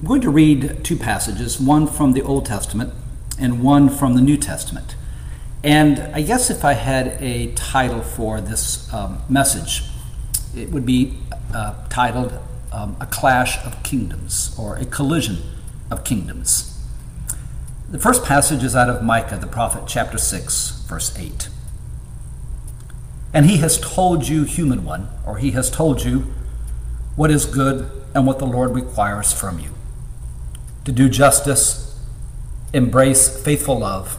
I'm going to read two passages, one from the Old Testament and one from the New Testament. And I guess if I had a title for this um, message, it would be uh, titled um, A Clash of Kingdoms or A Collision of Kingdoms. The first passage is out of Micah, the prophet, chapter 6, verse 8. And he has told you, human one, or he has told you what is good and what the Lord requires from you to do justice, embrace faithful love,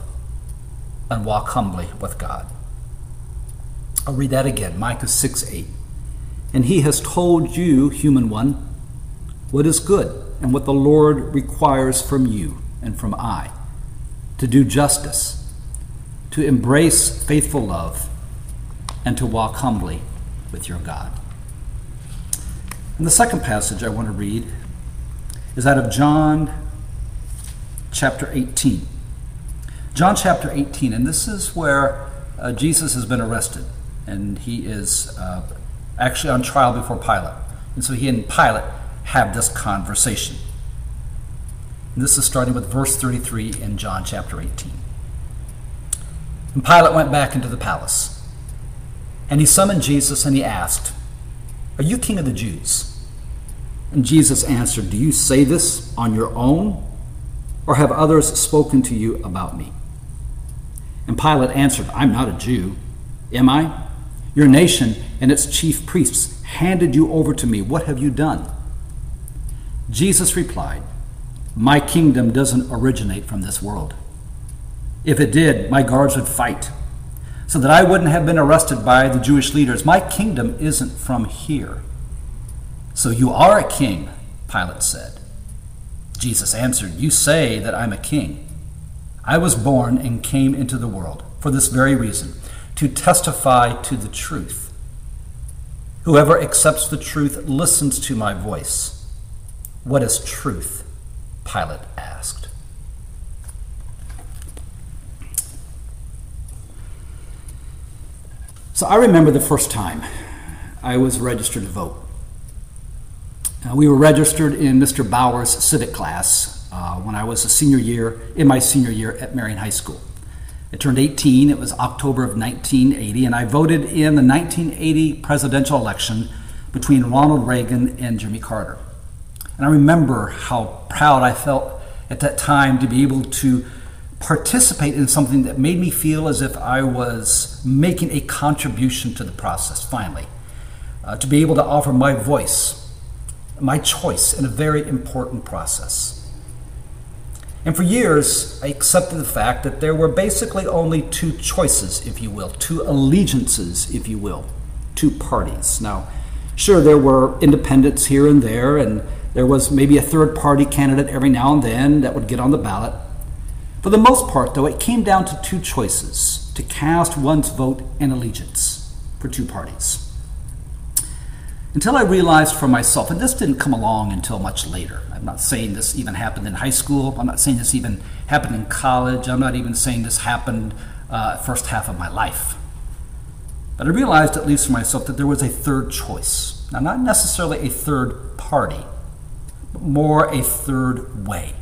and walk humbly with God. I'll read that again Micah 6 8. And he has told you, human one, what is good and what the Lord requires from you and from I to do justice, to embrace faithful love, and to walk humbly with your God. And the second passage I want to read is out of John chapter 18. John chapter 18, and this is where uh, Jesus has been arrested, and he is uh, actually on trial before Pilate. And so he and Pilate have this conversation. And this is starting with verse 33 in John chapter 18. And Pilate went back into the palace, and he summoned Jesus and he asked, Are you king of the Jews? And Jesus answered, Do you say this on your own, or have others spoken to you about me? And Pilate answered, I'm not a Jew, am I? Your nation and its chief priests handed you over to me. What have you done? Jesus replied, My kingdom doesn't originate from this world. If it did, my guards would fight so that I wouldn't have been arrested by the Jewish leaders. My kingdom isn't from here. So you are a king, Pilate said. Jesus answered, You say that I'm a king. I was born and came into the world for this very reason, to testify to the truth. Whoever accepts the truth listens to my voice. What is truth? Pilate asked. So I remember the first time I was registered to vote. Uh, we were registered in Mr. Bauer's civic class uh, when I was a senior year, in my senior year at Marion High School. I turned 18, it was October of 1980, and I voted in the 1980 presidential election between Ronald Reagan and Jimmy Carter. And I remember how proud I felt at that time to be able to participate in something that made me feel as if I was making a contribution to the process, finally. Uh, to be able to offer my voice my choice in a very important process. And for years, I accepted the fact that there were basically only two choices, if you will, two allegiances, if you will, two parties. Now, sure, there were independents here and there, and there was maybe a third party candidate every now and then that would get on the ballot. For the most part, though, it came down to two choices to cast one's vote and allegiance for two parties until I realized for myself, and this didn't come along until much later. I'm not saying this even happened in high school. I'm not saying this even happened in college. I'm not even saying this happened uh, first half of my life. But I realized, at least for myself, that there was a third choice. Now, not necessarily a third party, but more a third way.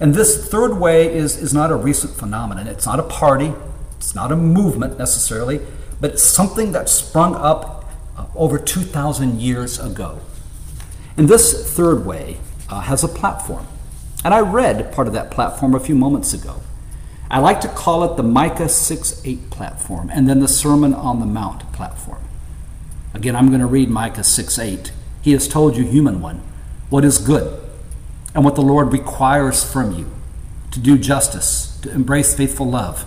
And this third way is, is not a recent phenomenon. It's not a party, it's not a movement necessarily, but it's something that sprung up over 2,000 years ago. And this third way uh, has a platform. And I read part of that platform a few moments ago. I like to call it the Micah 6 8 platform and then the Sermon on the Mount platform. Again, I'm going to read Micah 6 8. He has told you, human one, what is good and what the Lord requires from you to do justice, to embrace faithful love,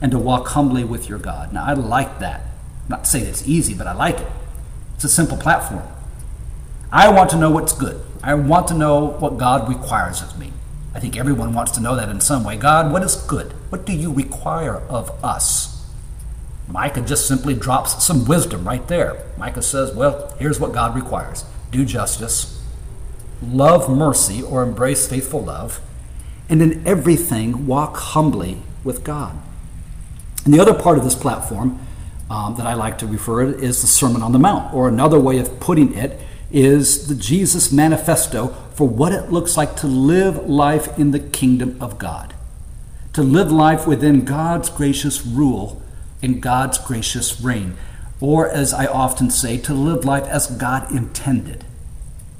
and to walk humbly with your God. Now, I like that. Not to say it's easy, but I like it. It's a simple platform. I want to know what's good. I want to know what God requires of me. I think everyone wants to know that in some way. God, what is good? What do you require of us? Micah just simply drops some wisdom right there. Micah says, well, here's what God requires do justice, love mercy or embrace faithful love, and in everything walk humbly with God. And the other part of this platform um, that I like to refer to is the Sermon on the Mount, or another way of putting it is the Jesus manifesto for what it looks like to live life in the kingdom of God, to live life within God's gracious rule and God's gracious reign, or as I often say, to live life as God intended,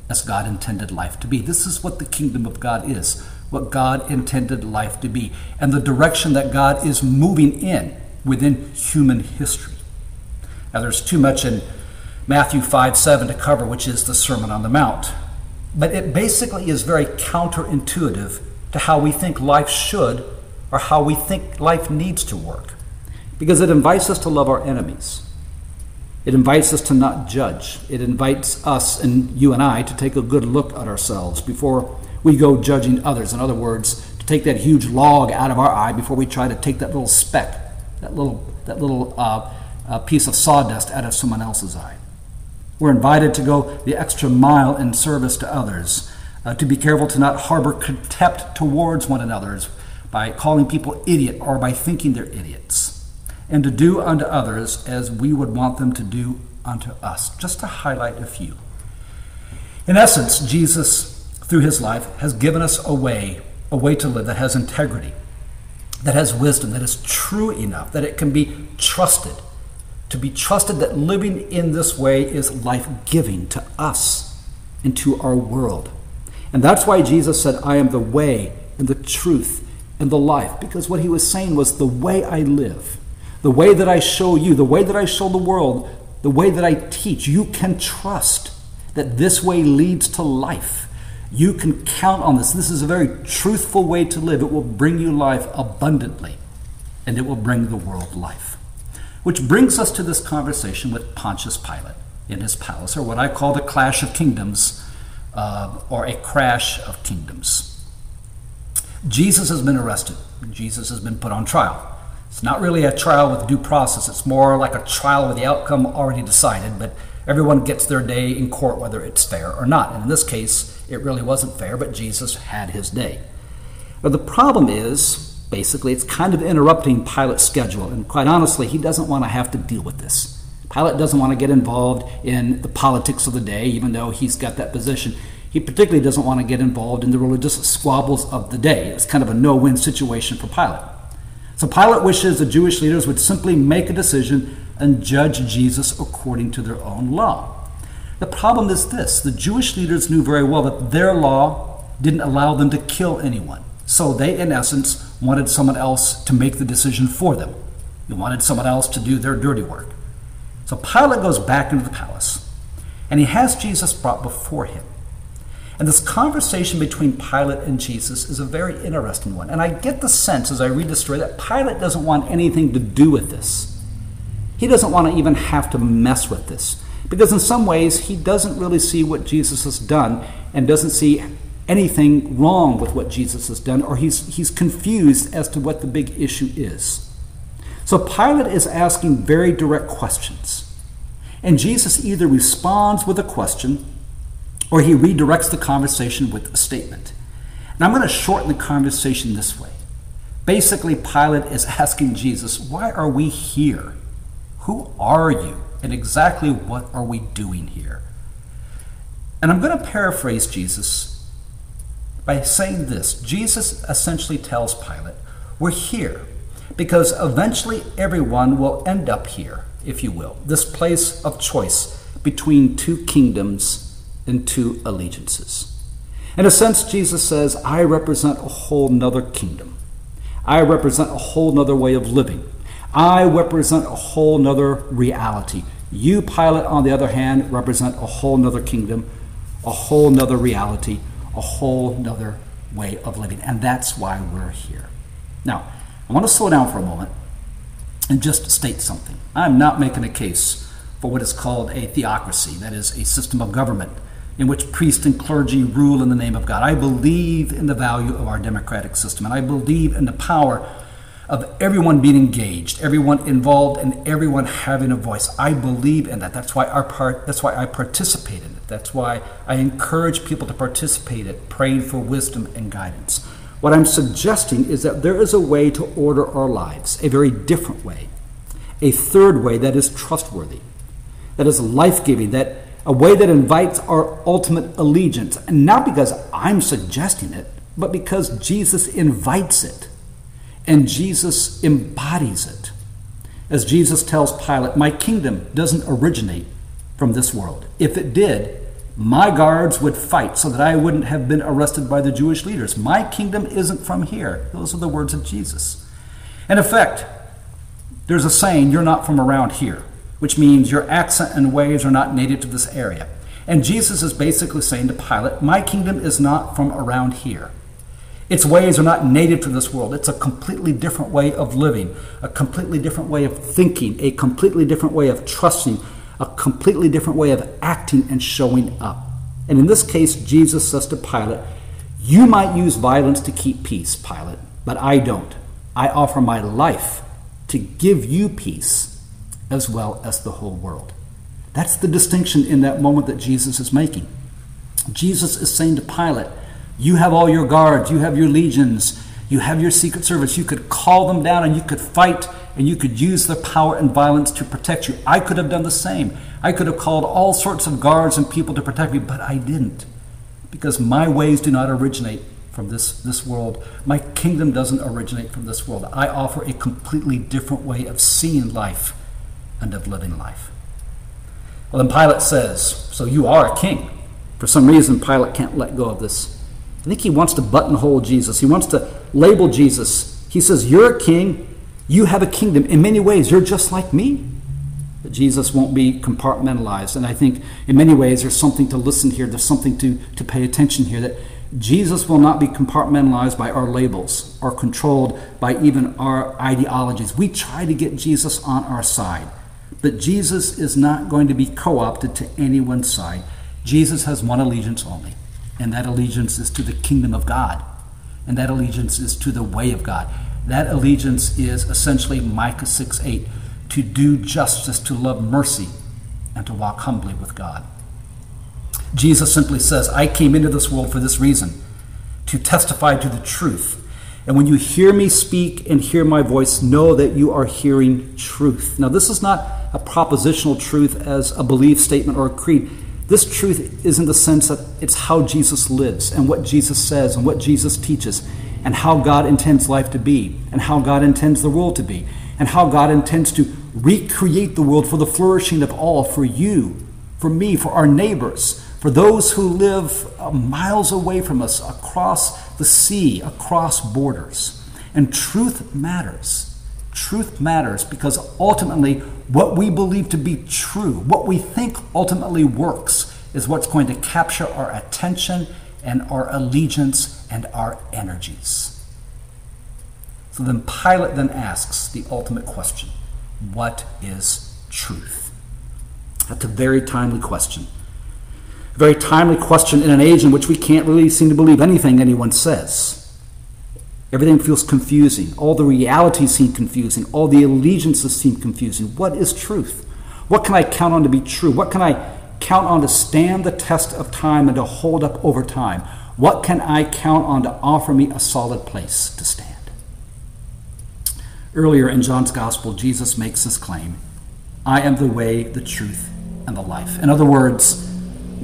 as God intended life to be. This is what the kingdom of God is, what God intended life to be, and the direction that God is moving in within human history. Now, there's too much in Matthew 5 7 to cover, which is the Sermon on the Mount. But it basically is very counterintuitive to how we think life should or how we think life needs to work. Because it invites us to love our enemies. It invites us to not judge. It invites us and you and I to take a good look at ourselves before we go judging others. In other words, to take that huge log out of our eye before we try to take that little speck, that little, that little uh, uh, piece of sawdust out of someone else's eye. We're invited to go the extra mile in service to others, uh, to be careful to not harbor contempt towards one another by calling people idiot or by thinking they're idiots, and to do unto others as we would want them to do unto us, just to highlight a few. In essence, Jesus, through his life, has given us a way, a way to live that has integrity, that has wisdom, that is true enough, that it can be trusted to be trusted that living in this way is life giving to us and to our world. And that's why Jesus said, I am the way and the truth and the life, because what he was saying was the way I live, the way that I show you, the way that I show the world, the way that I teach, you can trust that this way leads to life. You can count on this. This is a very truthful way to live. It will bring you life abundantly, and it will bring the world life. Which brings us to this conversation with Pontius Pilate in his palace, or what I call the clash of kingdoms, uh, or a crash of kingdoms. Jesus has been arrested. Jesus has been put on trial. It's not really a trial with due process, it's more like a trial with the outcome already decided, but everyone gets their day in court whether it's fair or not. And in this case, it really wasn't fair, but Jesus had his day. But the problem is, basically. It's kind of interrupting Pilate's schedule. And quite honestly, he doesn't want to have to deal with this. Pilate doesn't want to get involved in the politics of the day, even though he's got that position. He particularly doesn't want to get involved in the religious squabbles of the day. It's kind of a no win situation for Pilate. So Pilate wishes the Jewish leaders would simply make a decision and judge Jesus according to their own law. The problem is this the Jewish leaders knew very well that their law didn't allow them to kill anyone. So they, in essence, wanted someone else to make the decision for them. They wanted someone else to do their dirty work. So Pilate goes back into the palace and he has Jesus brought before him. And this conversation between Pilate and Jesus is a very interesting one. And I get the sense as I read the story that Pilate doesn't want anything to do with this. He doesn't want to even have to mess with this. Because in some ways, he doesn't really see what Jesus has done and doesn't see anything wrong with what Jesus has done, or he's, he's confused as to what the big issue is. So Pilate is asking very direct questions. And Jesus either responds with a question or he redirects the conversation with a statement. And I'm going to shorten the conversation this way. Basically, Pilate is asking Jesus, Why are we here? Who are you? And exactly what are we doing here? And I'm going to paraphrase Jesus by saying this. Jesus essentially tells Pilate, We're here because eventually everyone will end up here, if you will, this place of choice between two kingdoms and two allegiances. In a sense, Jesus says, I represent a whole nother kingdom. I represent a whole nother way of living. I represent a whole nother reality. You, Pilate, on the other hand, represent a whole nother kingdom, a whole nother reality, a whole nother way of living. And that's why we're here. Now, I want to slow down for a moment and just state something. I'm not making a case for what is called a theocracy, that is, a system of government in which priests and clergy rule in the name of God. I believe in the value of our democratic system, and I believe in the power of everyone being engaged, everyone involved, and everyone having a voice. I believe in that. That's why our part. That's why I participate in it. That's why I encourage people to participate in praying for wisdom and guidance. What I'm suggesting is that there is a way to order our lives, a very different way, a third way that is trustworthy, that is life giving, that a way that invites our ultimate allegiance. And not because I'm suggesting it, but because Jesus invites it and Jesus embodies it. As Jesus tells Pilate, My kingdom doesn't originate from this world. If it did, my guards would fight so that I wouldn't have been arrested by the Jewish leaders. My kingdom isn't from here. Those are the words of Jesus. In effect, there's a saying, You're not from around here, which means your accent and ways are not native to this area. And Jesus is basically saying to Pilate, My kingdom is not from around here. Its ways are not native to this world. It's a completely different way of living, a completely different way of thinking, a completely different way of trusting, a completely different way of acting and showing up. And in this case, Jesus says to Pilate, You might use violence to keep peace, Pilate, but I don't. I offer my life to give you peace as well as the whole world. That's the distinction in that moment that Jesus is making. Jesus is saying to Pilate, You have all your guards, you have your legions, you have your secret service. You could call them down and you could fight and you could use their power and violence to protect you. I could have done the same. I could have called all sorts of guards and people to protect me, but I didn't. Because my ways do not originate from this, this world. My kingdom doesn't originate from this world. I offer a completely different way of seeing life and of living life. Well, then Pilate says, So you are a king. For some reason, Pilate can't let go of this. I think he wants to buttonhole Jesus. He wants to label Jesus. He says, You're a king. You have a kingdom. In many ways, you're just like me. But Jesus won't be compartmentalized. And I think in many ways, there's something to listen here. There's something to, to pay attention here that Jesus will not be compartmentalized by our labels or controlled by even our ideologies. We try to get Jesus on our side, but Jesus is not going to be co opted to anyone's side. Jesus has one allegiance only, and that allegiance is to the kingdom of God, and that allegiance is to the way of God. That allegiance is essentially Micah 6 8 to do justice, to love mercy, and to walk humbly with God. Jesus simply says, I came into this world for this reason to testify to the truth. And when you hear me speak and hear my voice, know that you are hearing truth. Now, this is not a propositional truth as a belief statement or a creed. This truth is in the sense that it's how Jesus lives and what Jesus says and what Jesus teaches and how God intends life to be and how God intends the world to be and how God intends to recreate the world for the flourishing of all, for you, for me, for our neighbors, for those who live uh, miles away from us, across the sea, across borders. And truth matters. Truth matters because ultimately, what we believe to be true, what we think ultimately works, is what's going to capture our attention and our allegiance and our energies. So then Pilate then asks the ultimate question What is truth? That's a very timely question. A very timely question in an age in which we can't really seem to believe anything anyone says. Everything feels confusing. All the realities seem confusing. All the allegiances seem confusing. What is truth? What can I count on to be true? What can I count on to stand the test of time and to hold up over time? What can I count on to offer me a solid place to stand? Earlier in John's Gospel, Jesus makes this claim I am the way, the truth, and the life. In other words,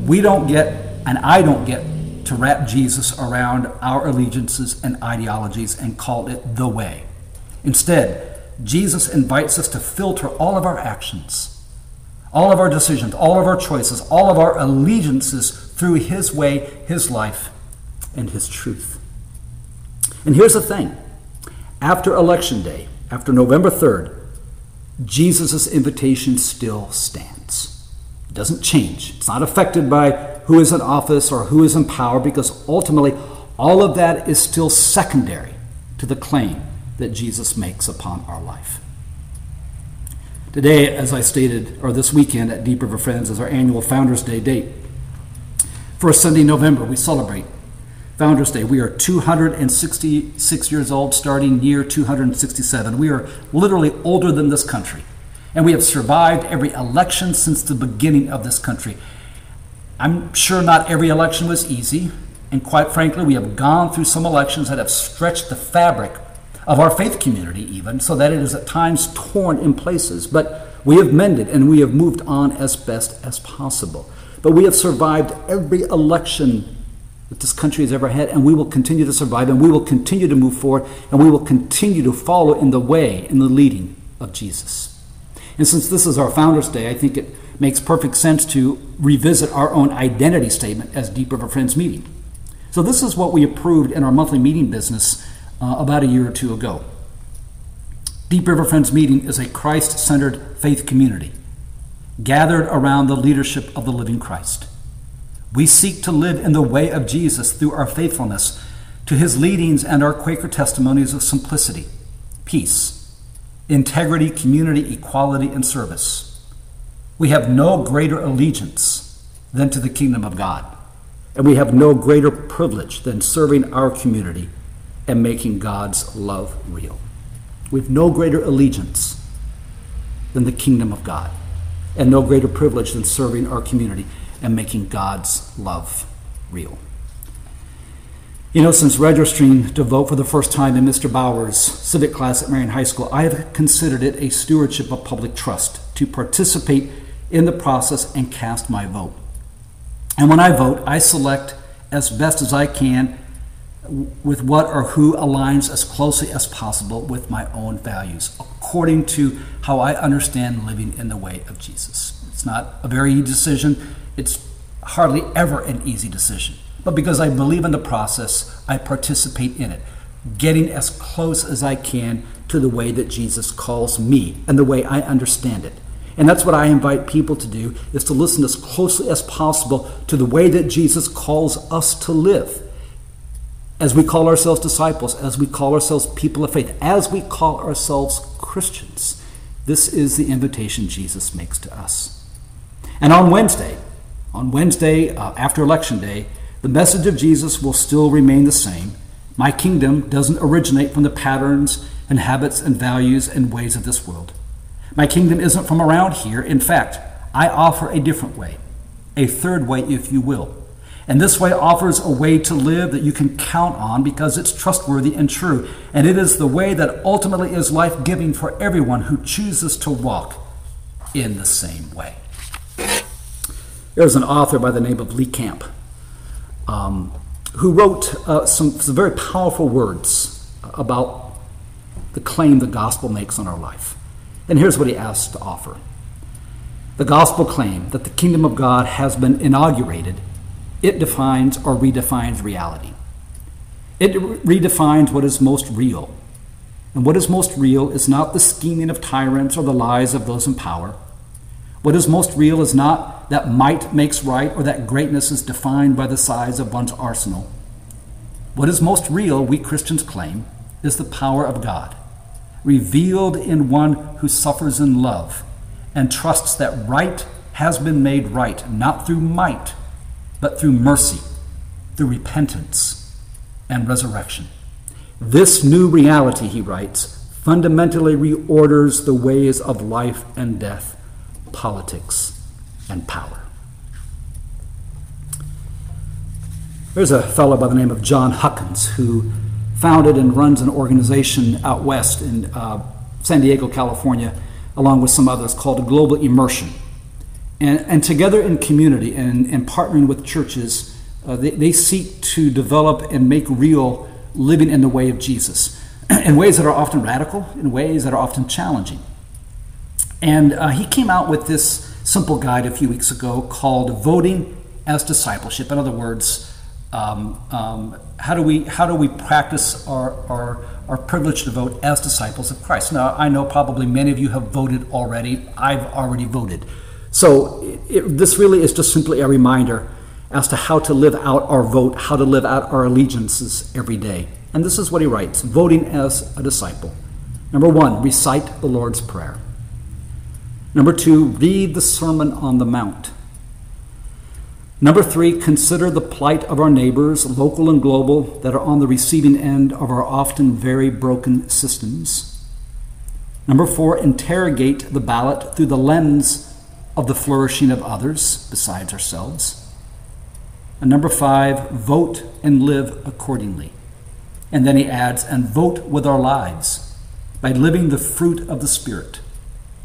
we don't get, and I don't get, to wrap Jesus around our allegiances and ideologies and call it the way. Instead, Jesus invites us to filter all of our actions, all of our decisions, all of our choices, all of our allegiances through His way, His life, and His truth. And here's the thing after Election Day, after November 3rd, Jesus' invitation still stands. It doesn't change. It's not affected by who is in office or who is in power because ultimately all of that is still secondary to the claim that Jesus makes upon our life. Today, as I stated, or this weekend at Deep River Friends, is our annual Founders Day date. First Sunday in November, we celebrate Founders Day. We are 266 years old, starting year 267. We are literally older than this country and we have survived every election since the beginning of this country. I'm sure not every election was easy, and quite frankly, we have gone through some elections that have stretched the fabric of our faith community, even, so that it is at times torn in places. But we have mended and we have moved on as best as possible. But we have survived every election that this country has ever had, and we will continue to survive, and we will continue to move forward, and we will continue to follow in the way, in the leading of Jesus. And since this is our Founders' Day, I think it makes perfect sense to revisit our own identity statement as Deep River Friends Meeting. So, this is what we approved in our monthly meeting business uh, about a year or two ago. Deep River Friends Meeting is a Christ centered faith community gathered around the leadership of the living Christ. We seek to live in the way of Jesus through our faithfulness to his leadings and our Quaker testimonies of simplicity, peace, integrity, community, equality, and service. We have no greater allegiance than to the kingdom of God, and we have no greater privilege than serving our community and making God's love real. We have no greater allegiance than the kingdom of God, and no greater privilege than serving our community and making God's love real. You know, since registering to vote for the first time in Mr. Bowers' civic class at Marion High School, I have considered it a stewardship of public trust to participate in the process and cast my vote. And when I vote, I select as best as I can with what or who aligns as closely as possible with my own values, according to how I understand living in the way of Jesus. It's not a very easy decision. It's hardly ever an easy decision. But because I believe in the process, I participate in it, getting as close as I can to the way that Jesus calls me and the way I understand it. And that's what I invite people to do is to listen as closely as possible to the way that Jesus calls us to live. As we call ourselves disciples, as we call ourselves people of faith, as we call ourselves Christians. This is the invitation Jesus makes to us. And on Wednesday, on Wednesday, uh, after Election Day, the message of Jesus will still remain the same. My kingdom doesn't originate from the patterns and habits and values and ways of this world. My kingdom isn't from around here. In fact, I offer a different way, a third way, if you will. And this way offers a way to live that you can count on because it's trustworthy and true. And it is the way that ultimately is life giving for everyone who chooses to walk in the same way. There's an author by the name of Lee Camp um, who wrote uh, some, some very powerful words about the claim the gospel makes on our life. And here's what he asks to offer The gospel claim that the kingdom of God has been inaugurated, it defines or redefines reality. It redefines what is most real. And what is most real is not the scheming of tyrants or the lies of those in power. What is most real is not that might makes right or that greatness is defined by the size of one's arsenal. What is most real, we Christians claim, is the power of God, revealed in one who suffers in love and trusts that right has been made right, not through might, but through mercy, through repentance and resurrection. This new reality, he writes, fundamentally reorders the ways of life and death politics, and power. There's a fellow by the name of Jon Huckins who founded and runs an organization out west in uh, San Diego, California, along with some others called Global Immersion. And, and together in community and, and partnering with churches, uh, they, they seek to develop and make real living in the way of Jesus in ways that are often radical, in ways that are often challenging. And uh, he came out with this simple guide a few weeks ago called Voting as Discipleship. In other words, um, um, how, do we, how do we practice our, our, our privilege to vote as disciples of Christ? Now, I know probably many of you have voted already. I've already voted. So, it, it, this really is just simply a reminder as to how to live out our vote, how to live out our allegiances every day. And this is what he writes Voting as a disciple. Number one, recite the Lord's Prayer. Number two, read the Sermon on the Mount. Number three, consider the plight of our neighbors, local and global, that are on the receiving end of our often very broken systems. Number four, interrogate the ballot through the lens of the flourishing of others besides ourselves. And number five, vote and live accordingly. And then he adds, and vote with our lives by living the fruit of the Spirit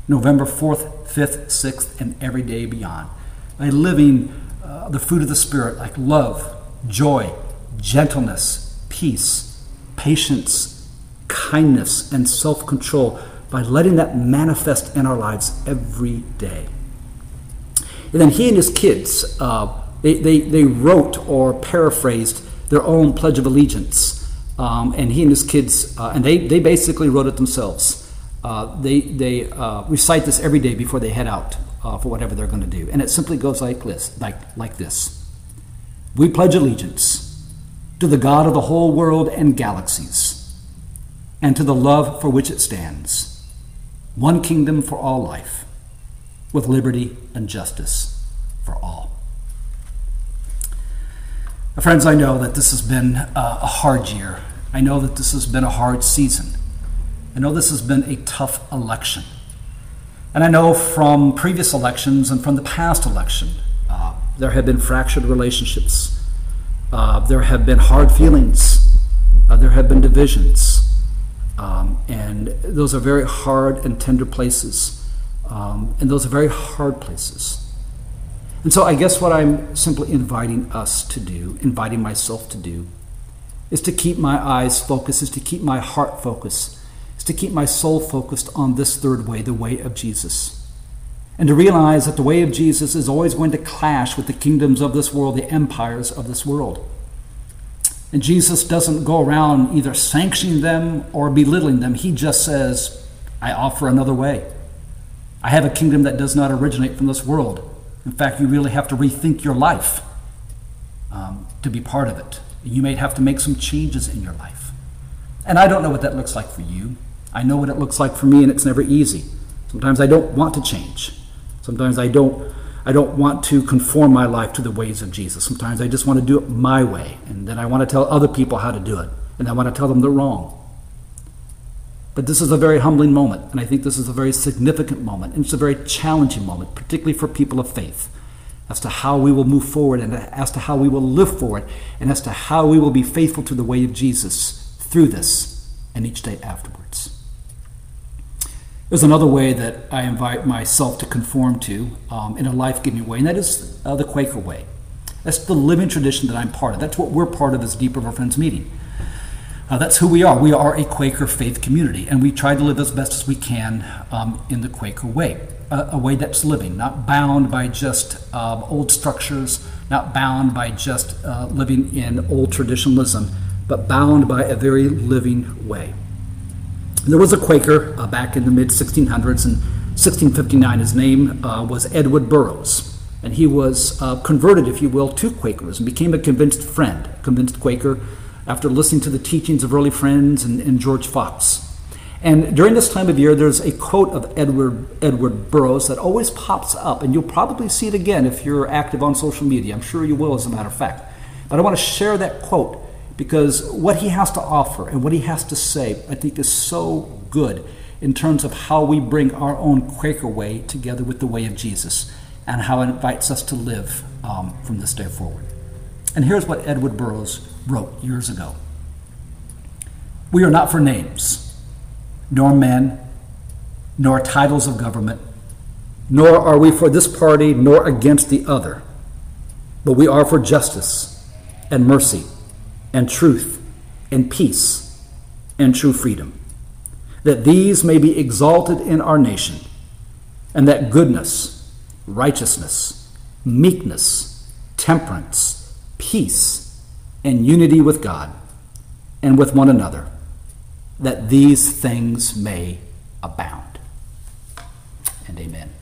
November 4th, 5th, 6th, and every day beyond. By living uh, the fruit of the Spirit, like love, joy, gentleness, peace, patience, kindness, and self control by letting that manifest in our lives every day. And then he and his kids, uh, they, they, they wrote or paraphrased their own Pledge of Allegiance. Um, and he and his kids, uh, and they, they basically wrote it themselves. Uh, they they uh, recite this every day before they head out uh, for whatever they're going to do. And it simply goes like this, like, like this. We pledge allegiance to the God of the whole world and galaxies, and to the love for which it stands, one kingdom for all life, with liberty and justice for all. Friends, I know that this has been a hard year. I know that this has been a hard season. I know this has been a tough election. And I know from previous elections and from the past election, uh, there have been fractured relationships. Uh, there have been hard feelings. Uh, there have been divisions. Um, and those are very hard and tender places. Um, and those are very hard places. And so I guess what I'm simply inviting us to do, inviting myself to do, is to keep my eyes focused, is to keep my heart focused is to keep my soul focused on this third way, the way of Jesus. And to realize that the way of Jesus is always going to clash with the kingdoms of this world, the empires of this world. And Jesus doesn't go around either sanctioning them or belittling them. He just says, I offer another way. I have a kingdom that does not originate from this world. In fact, you really have to rethink your life um, to be part of it. You may have to make some changes in your life. And I don't know what that looks like for you. I know what it looks like for me, and it's never easy. Sometimes I don't want to change. Sometimes I don't. I don't want to conform my life to the ways of Jesus. Sometimes I just want to do it my way, and then I want to tell other people how to do it, and I want to tell them they're wrong. But this is a very humbling moment, and I think this is a very significant moment, and it's a very challenging moment, particularly for people of faith, as to how we will move forward, and as to how we will live forward, and as to how we will be faithful to the way of Jesus through this and each day afterwards. There's another way that I invite myself to conform to um, in a life giving way, and that is uh, the Quaker way. That's the living tradition that I'm part of. That's what we're part of as Deep River Friends Meeting. Uh, that's who we are. We are a Quaker faith community, and we try to live as best as we can um, in the Quaker way, a, a, way that's living, not bound by just uh, old structures, not bound by just uh, living in old traditionalism, but bound by a very living way. There was a Quaker uh, back in the mid 1600s, and 1659, his name uh, was Edward Burroughs. And he was uh, converted, if you will, to Quakerism, became a convinced friend, convinced Quaker, after listening to the teachings of early friends and, and George Fox. And during this time of year, there's a quote of Edward, Edward Burroughs that always pops up, and you'll probably see it again if you're active on social media. I'm sure you will, as a matter of fact. But I want to share that quote because what he has to offer and what he has to say, I think, is so good in terms of how we bring our own Quaker way together with the way of Jesus and how it invites us to live um, from this day forward. And here's what Edward Burroughs wrote years ago. We are not for names, nor men, nor titles of government, nor are we for this party nor against the other, but we are for justice and mercy and truth and peace and true freedom, that these may be exalted in our nation, and that goodness, righteousness, meekness, temperance, peace and unity with God and with one another, that these things may abound. And amen.